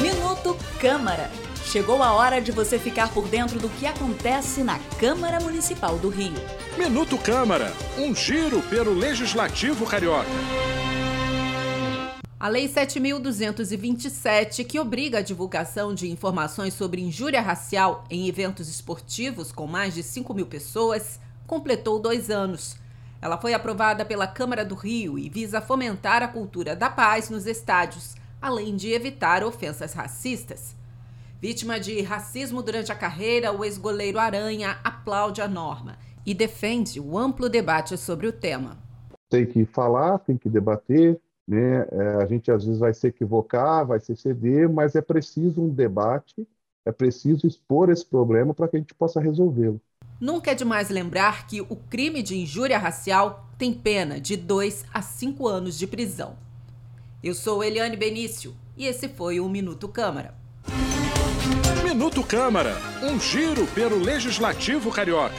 Minuto Câmara. Chegou a hora de você ficar por dentro do que acontece na Câmara Municipal do Rio. Minuto Câmara, um giro pelo Legislativo Carioca. A Lei 7.227, que obriga a divulgação de informações sobre injúria racial em eventos esportivos com mais de 5 mil pessoas, completou dois anos. Ela foi aprovada pela Câmara do Rio e visa fomentar a cultura da paz nos estádios, além de evitar ofensas racistas. Vítima de racismo durante a carreira, o ex-goleiro Aranha aplaude a norma e defende o amplo debate sobre o tema. Tem que falar, tem que debater, né? É, a gente às vezes vai se equivocar, vai se ceder, mas é preciso um debate, é preciso expor esse problema para que a gente possa resolvê-lo. Nunca é demais lembrar que o crime de injúria racial tem pena de 2 a 5 anos de prisão. Eu sou Eliane Benício e esse foi o Minuto Câmara. Minuto Câmara, um giro pelo Legislativo Carioca.